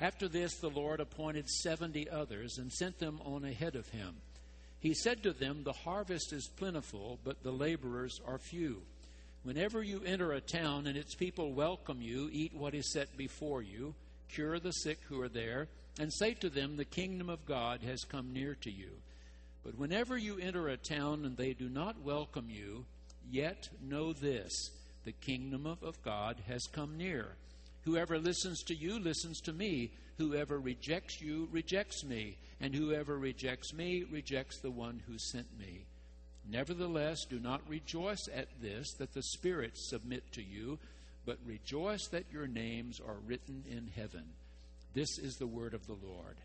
After this, the Lord appointed seventy others and sent them on ahead of him. He said to them, The harvest is plentiful, but the laborers are few. Whenever you enter a town and its people welcome you, eat what is set before you, cure the sick who are there, and say to them, The kingdom of God has come near to you. But whenever you enter a town and they do not welcome you, yet know this the kingdom of God has come near. Whoever listens to you listens to me. Whoever rejects you rejects me. And whoever rejects me rejects the one who sent me. Nevertheless, do not rejoice at this that the spirits submit to you, but rejoice that your names are written in heaven. This is the word of the Lord.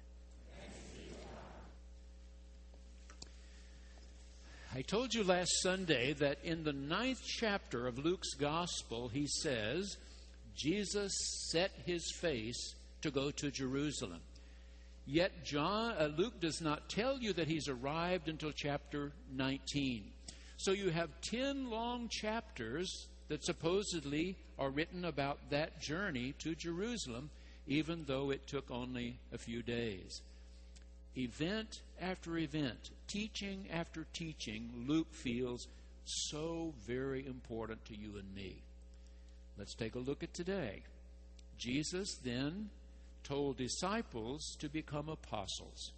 I told you last Sunday that in the ninth chapter of Luke's Gospel, he says, Jesus set his face to go to Jerusalem. Yet John, uh, Luke does not tell you that he's arrived until chapter 19. So you have 10 long chapters that supposedly are written about that journey to Jerusalem, even though it took only a few days. Event after event, teaching after teaching, Luke feels so very important to you and me. Let's take a look at today. Jesus then told disciples to become apostles.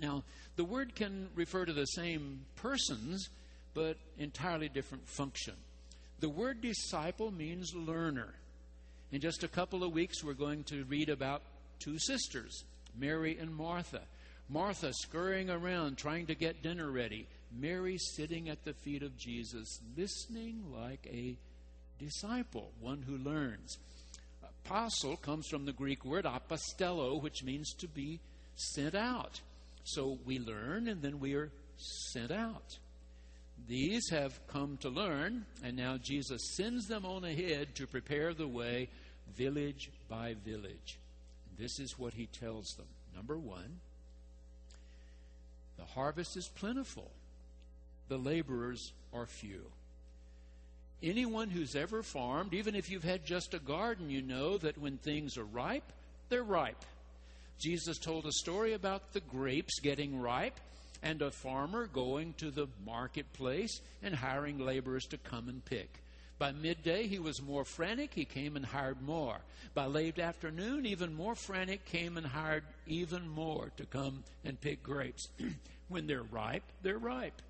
Now, the word can refer to the same persons, but entirely different function. The word disciple means learner. In just a couple of weeks, we're going to read about two sisters, Mary and Martha. Martha scurrying around trying to get dinner ready. Mary sitting at the feet of Jesus, listening like a disciple, one who learns. Apostle comes from the Greek word apostello, which means to be sent out. So we learn and then we are sent out. These have come to learn, and now Jesus sends them on ahead to prepare the way, village by village. This is what he tells them. Number one, the harvest is plentiful, the laborers are few. Anyone who's ever farmed, even if you've had just a garden, you know that when things are ripe, they're ripe. Jesus told a story about the grapes getting ripe and a farmer going to the marketplace and hiring laborers to come and pick. By midday, he was more frantic. He came and hired more. By late afternoon, even more frantic, came and hired even more to come and pick grapes. when they're ripe, they're ripe.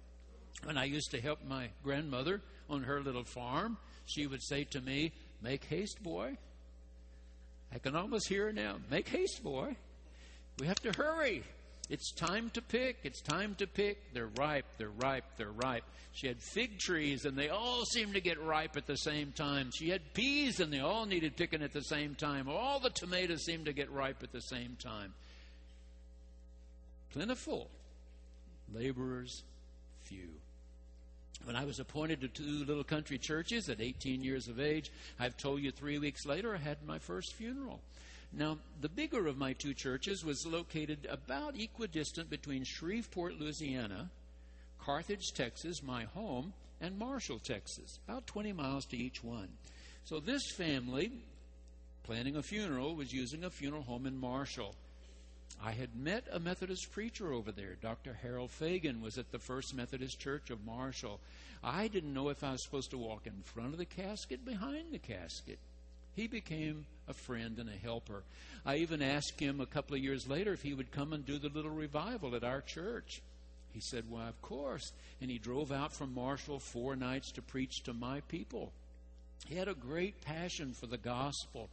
When I used to help my grandmother on her little farm, she would say to me, Make haste, boy. I can almost hear her now. Make haste, boy. We have to hurry. It's time to pick. It's time to pick. They're ripe. They're ripe. They're ripe. She had fig trees, and they all seemed to get ripe at the same time. She had peas, and they all needed picking at the same time. All the tomatoes seemed to get ripe at the same time. Plentiful. Laborers few. When I was appointed to two little country churches at 18 years of age, I've told you three weeks later I had my first funeral. Now, the bigger of my two churches was located about equidistant between Shreveport, Louisiana, Carthage, Texas, my home, and Marshall, Texas, about 20 miles to each one. So this family, planning a funeral, was using a funeral home in Marshall. I had met a Methodist preacher over there. Dr. Harold Fagan was at the First Methodist Church of Marshall. I didn't know if I was supposed to walk in front of the casket, behind the casket. He became a friend and a helper. I even asked him a couple of years later if he would come and do the little revival at our church. He said, Why, of course. And he drove out from Marshall four nights to preach to my people. He had a great passion for the gospel.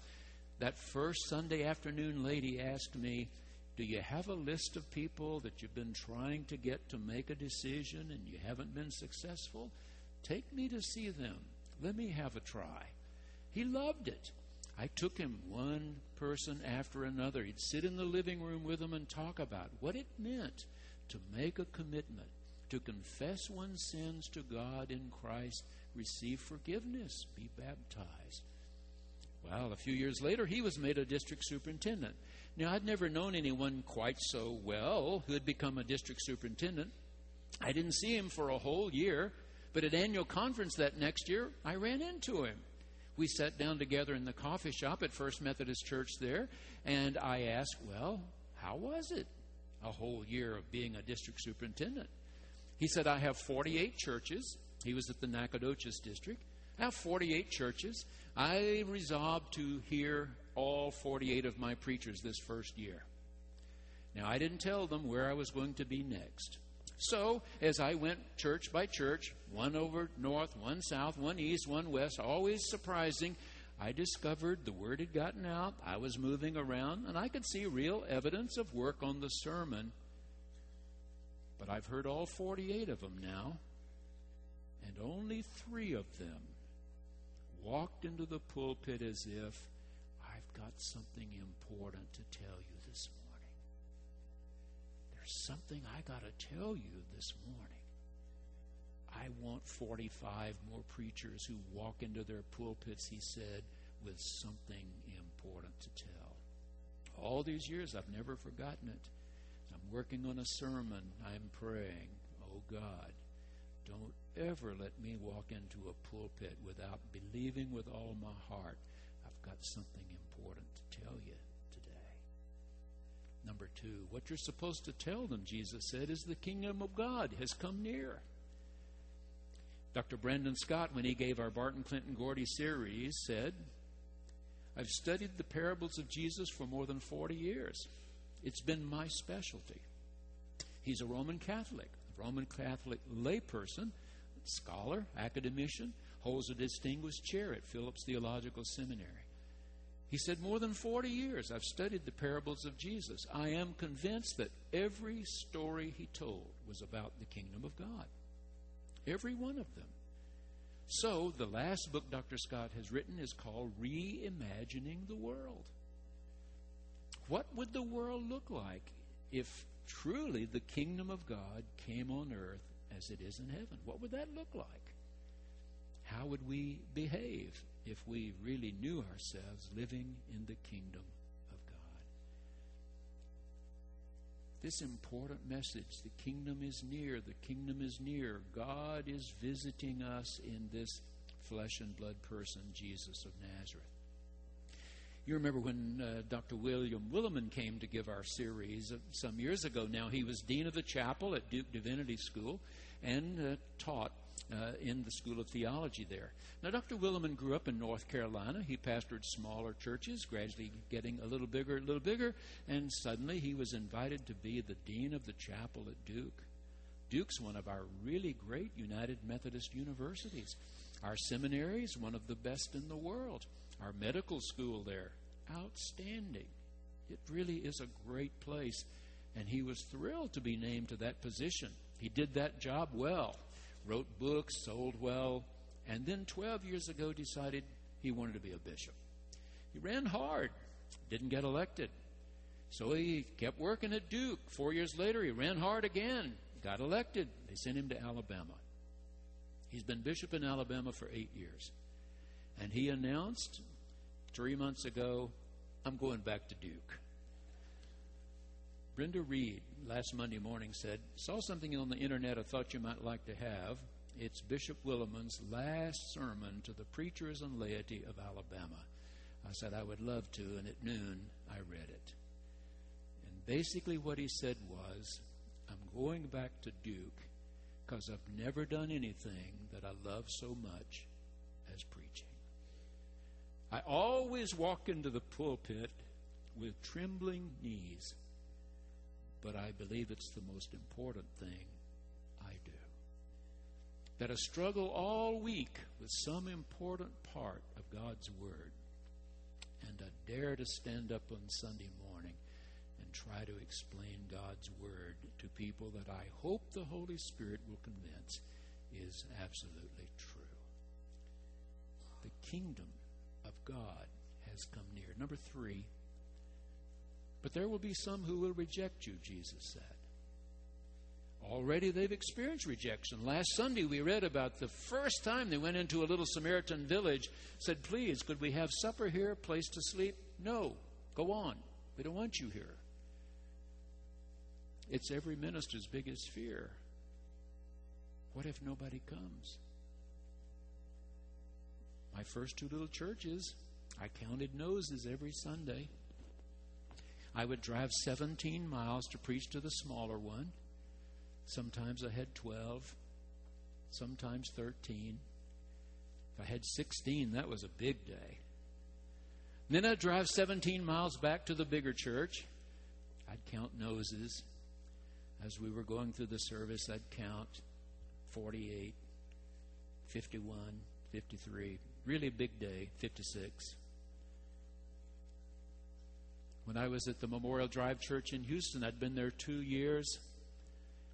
That first Sunday afternoon lady asked me, Do you have a list of people that you've been trying to get to make a decision and you haven't been successful? Take me to see them. Let me have a try. He loved it. I took him one person after another. He'd sit in the living room with them and talk about what it meant to make a commitment, to confess one's sins to God in Christ, receive forgiveness, be baptized. Well, a few years later, he was made a district superintendent. Now, I'd never known anyone quite so well who had become a district superintendent. I didn't see him for a whole year, but at annual conference that next year, I ran into him. We sat down together in the coffee shop at First Methodist Church there, and I asked, Well, how was it? A whole year of being a district superintendent. He said, I have 48 churches. He was at the Nacogdoches district. I have 48 churches. I resolved to hear all 48 of my preachers this first year. Now, I didn't tell them where I was going to be next. So, as I went church by church, one over north, one south, one east, one west, always surprising, I discovered the word had gotten out. I was moving around, and I could see real evidence of work on the sermon. But I've heard all 48 of them now, and only three of them walked into the pulpit as if Got something important to tell you this morning. There's something I got to tell you this morning. I want 45 more preachers who walk into their pulpits, he said, with something important to tell. All these years, I've never forgotten it. I'm working on a sermon. I'm praying, oh God, don't ever let me walk into a pulpit without believing with all my heart got something important to tell you today. Number two, what you're supposed to tell them, Jesus said, is the kingdom of God has come near. Dr. Brandon Scott, when he gave our Barton Clinton Gordy series, said, I've studied the parables of Jesus for more than 40 years. It's been my specialty. He's a Roman Catholic, a Roman Catholic layperson, scholar, academician, holds a distinguished chair at Phillips Theological Seminary. He said, More than 40 years I've studied the parables of Jesus. I am convinced that every story he told was about the kingdom of God. Every one of them. So, the last book Dr. Scott has written is called Reimagining the World. What would the world look like if truly the kingdom of God came on earth as it is in heaven? What would that look like? How would we behave if we really knew ourselves living in the kingdom of God? this important message the kingdom is near, the kingdom is near. God is visiting us in this flesh and blood person, Jesus of Nazareth. You remember when uh, Dr. William Willimon came to give our series some years ago now. He was Dean of the Chapel at Duke Divinity School and uh, taught uh, in the School of Theology there. Now, Dr. Willimon grew up in North Carolina. He pastored smaller churches, gradually getting a little bigger, a little bigger, and suddenly he was invited to be the dean of the chapel at Duke. Duke's one of our really great United Methodist universities. Our seminary is one of the best in the world. Our medical school there, outstanding. It really is a great place. And he was thrilled to be named to that position. He did that job well wrote books, sold well, and then 12 years ago decided he wanted to be a bishop. He ran hard, didn't get elected. So he kept working at Duke. Four years later, he ran hard again, got elected. They sent him to Alabama. He's been bishop in Alabama for eight years. And he announced three months ago, I'm going back to Duke. Brenda Reed last Monday morning said, Saw something on the internet I thought you might like to have. It's Bishop Willimon's last sermon to the preachers and laity of Alabama. I said, I would love to, and at noon I read it. And basically, what he said was, I'm going back to Duke because I've never done anything that I love so much as preaching. I always walk into the pulpit with trembling knees but I believe it's the most important thing I do. That I struggle all week with some important part of God's Word, and I dare to stand up on Sunday morning and try to explain God's Word to people that I hope the Holy Spirit will convince is absolutely true. The kingdom of God has come near. Number three, but there will be some who will reject you, Jesus said. Already they've experienced rejection. Last Sunday we read about the first time they went into a little Samaritan village, said, Please, could we have supper here, a place to sleep? No, go on. We don't want you here. It's every minister's biggest fear. What if nobody comes? My first two little churches, I counted noses every Sunday. I would drive 17 miles to preach to the smaller one. Sometimes I had 12, sometimes 13. If I had 16, that was a big day. then I'd drive 17 miles back to the bigger church. I'd count noses. As we were going through the service, I'd count 48, 51, 53. Really big day, 56. When I was at the Memorial Drive Church in Houston, I'd been there two years.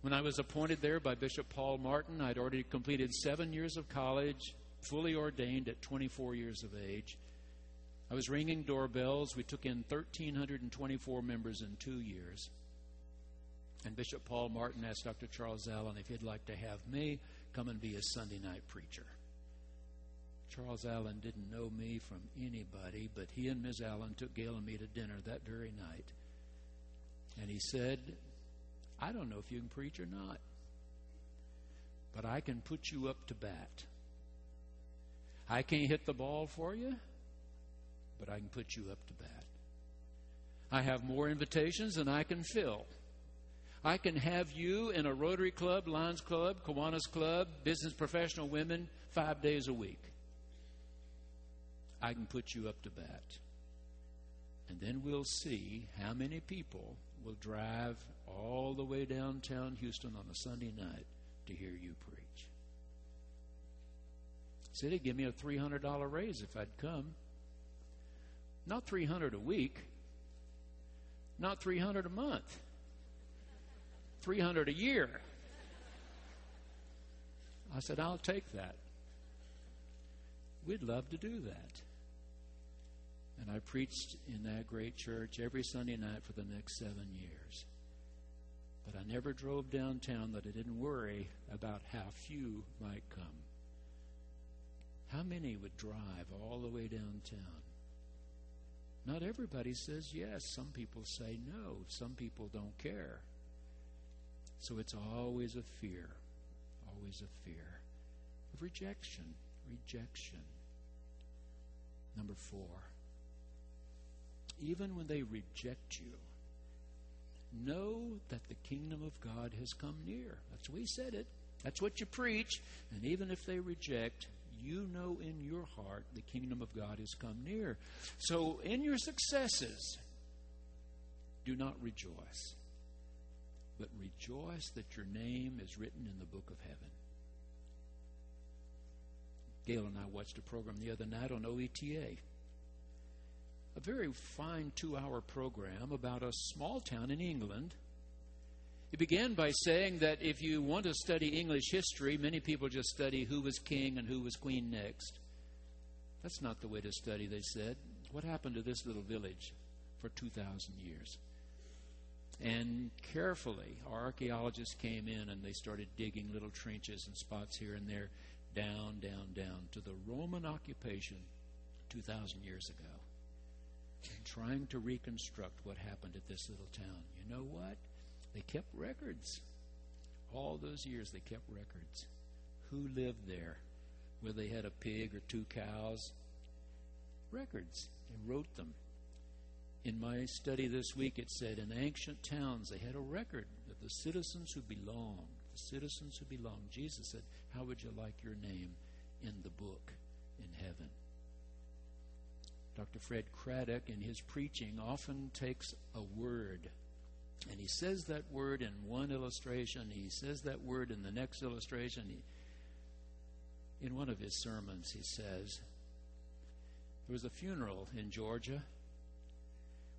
When I was appointed there by Bishop Paul Martin, I'd already completed seven years of college, fully ordained at 24 years of age. I was ringing doorbells. We took in 1,324 members in two years. And Bishop Paul Martin asked Dr. Charles Allen if he'd like to have me come and be a Sunday night preacher. Charles Allen didn't know me from anybody, but he and Ms. Allen took Gail and me to dinner that very night. And he said, I don't know if you can preach or not, but I can put you up to bat. I can't hit the ball for you, but I can put you up to bat. I have more invitations than I can fill. I can have you in a Rotary Club, Lions Club, Kiwanis Club, Business Professional Women five days a week. I can put you up to bat. And then we'll see how many people will drive all the way downtown Houston on a Sunday night to hear you preach. Said he'd give me a $300 raise if I'd come. Not 300 a week, not 300 a month, 300 a year. I said, I'll take that. We'd love to do that. And I preached in that great church every Sunday night for the next seven years. But I never drove downtown that I didn't worry about how few might come. How many would drive all the way downtown? Not everybody says yes. Some people say no. Some people don't care. So it's always a fear, always a fear of rejection, rejection. Number four, even when they reject you, know that the kingdom of God has come near. That's he said it. That's what you preach. And even if they reject, you know in your heart the kingdom of God has come near. So in your successes, do not rejoice, but rejoice that your name is written in the book of heaven. Gail and I watched a program the other night on OETA a very fine two hour program about a small town in England. It began by saying that if you want to study English history, many people just study who was king and who was queen next. That's not the way to study, they said. What happened to this little village for 2,000 years? And carefully, our archaeologists came in and they started digging little trenches and spots here and there, down, down, down to the Roman occupation 2,000 years ago trying to reconstruct what happened at this little town. You know what? They kept records. All those years they kept records. Who lived there? Where they had a pig or two cows? Records. They wrote them. In my study this week, it said in ancient towns they had a record of the citizens who belonged. The citizens who belonged. Jesus said, How would you like your name in the book in heaven? Dr. Fred Craddock, in his preaching, often takes a word and he says that word in one illustration, he says that word in the next illustration. He, in one of his sermons, he says, There was a funeral in Georgia.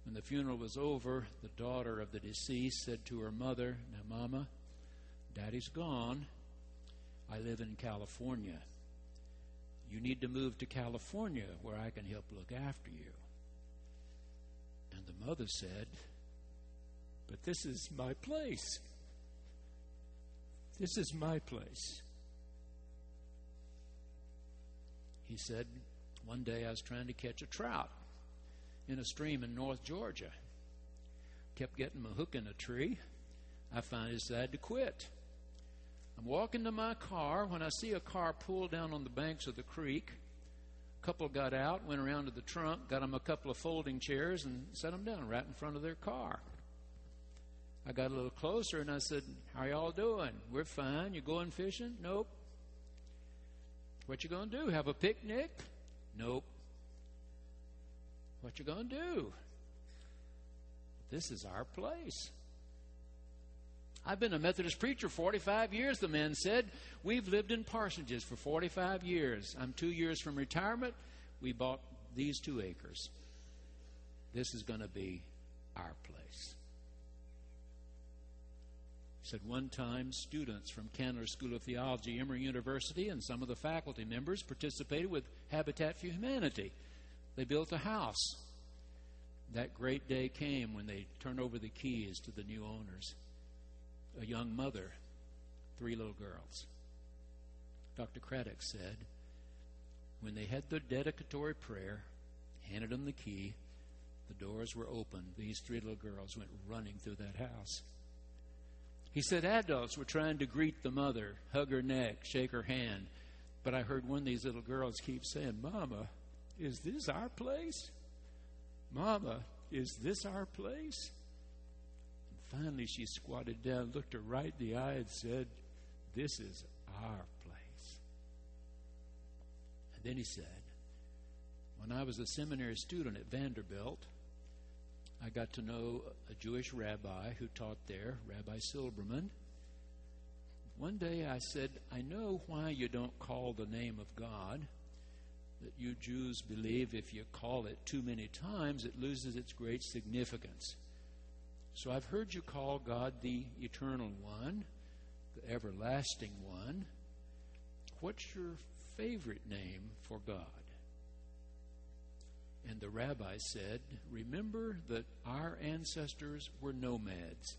When the funeral was over, the daughter of the deceased said to her mother, Now, Mama, Daddy's gone. I live in California. You need to move to California where I can help look after you. And the mother said, But this is my place. This is my place. He said, One day I was trying to catch a trout in a stream in North Georgia. Kept getting my hook in a tree. I finally decided to quit. I'm walking to my car when I see a car pull down on the banks of the creek. A couple got out, went around to the trunk, got them a couple of folding chairs, and set them down right in front of their car. I got a little closer and I said, How y'all doing? We're fine. You going fishing? Nope. What you gonna do? Have a picnic? Nope. What you gonna do? This is our place. I've been a Methodist preacher 45 years, the man said. We've lived in parsonages for 45 years. I'm two years from retirement. We bought these two acres. This is going to be our place. He said one time students from Candler School of Theology, Emory University, and some of the faculty members participated with Habitat for Humanity. They built a house. That great day came when they turned over the keys to the new owners a young mother, three little girls. Dr. Craddock said, when they had their dedicatory prayer, handed them the key, the doors were open. These three little girls went running through that house. He said adults were trying to greet the mother, hug her neck, shake her hand. But I heard one of these little girls keep saying, Mama, is this our place? Mama, is this our place? Finally, she squatted down, looked her right in the eye, and said, This is our place. And then he said, When I was a seminary student at Vanderbilt, I got to know a Jewish rabbi who taught there, Rabbi Silberman. One day I said, I know why you don't call the name of God. That you Jews believe if you call it too many times, it loses its great significance. So I've heard you call God the eternal one, the everlasting one. What's your favorite name for God? And the rabbi said, Remember that our ancestors were nomads.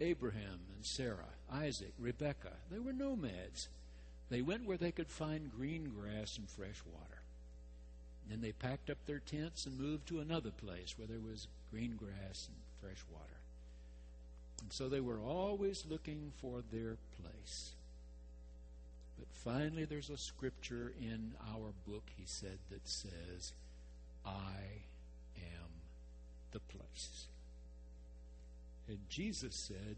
Abraham and Sarah, Isaac, Rebekah, they were nomads. They went where they could find green grass and fresh water. Then they packed up their tents and moved to another place where there was green grass and fresh water. And so they were always looking for their place. But finally, there's a scripture in our book, he said, that says, I am the place. And Jesus said,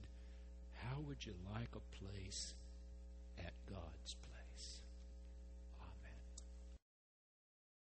How would you like a place at God's place?